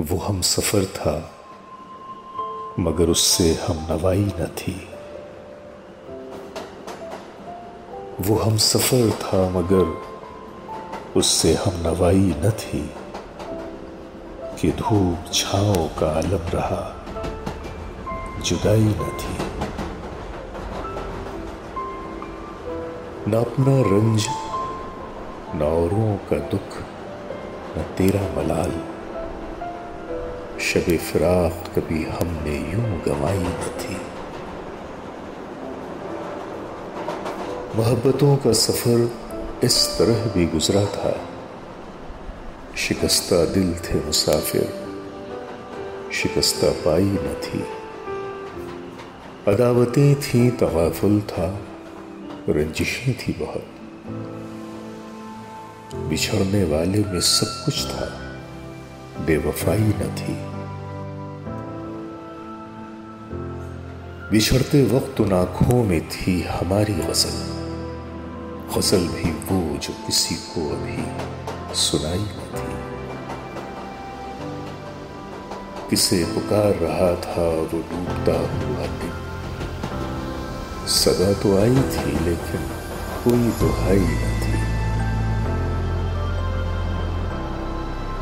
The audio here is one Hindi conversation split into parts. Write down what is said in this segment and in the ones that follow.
वो हम सफ़र था, मगर उससे हम नवाई न थी। वो हम सफ़र था, मगर उससे हम नवाई न थी कि धूप छाओ का आलम रहा, जुदाई न थी। न अपना रंज, न औरों का दुख, न तेरा मलाल। शब फिराक कभी हमने यूँ गवाई न थी। मोहब्बतों का सफ़र इस तरह भी गुजरा था। शिकस्ता दिल थे मुसाफिर, शिकस्ता पाई न थी। अदावतें थी, तवाफुल था, रंजिशें थी बहुत। बिछड़ने वाले में सब कुछ था। बेवफाई न थी। बिछड़ते वक्त उन आँखों में थी हमारी गज़ल। गज़ल भी वो जो किसी को अभी सुनाई न थी। किसे पुकार रहा था वो डूबता हुआ दिन। सदा तो आई थी, लेकिन कोई दुहाई न थी।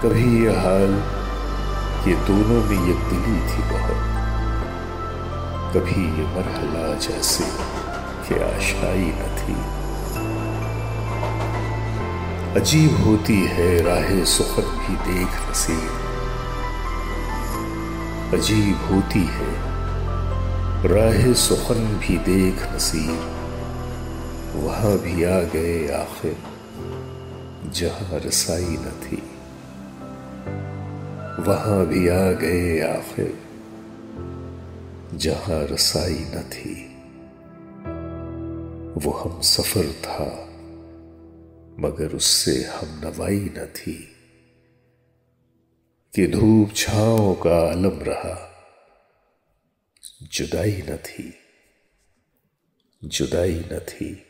कभी ये हाल ये दोनों में ये दिली थी बहुत। कभी ये मरहला जैसे कि आशाई न थी। अजीब होती है राह सुखद भी देख नसीब। अजीब होती है राह सुखन भी देख नसीब। वहाँ भी आ गए आखिर जहाँ रसाई न थी। वहाँ भी आ गए आखिर, जहाँ रसाई न थी। वो हम सफ़र था, मगर उससे हम नवाई न थी। कि धूप छाओ का आलम रहा, जुदाई न थी, जुदाई न थी।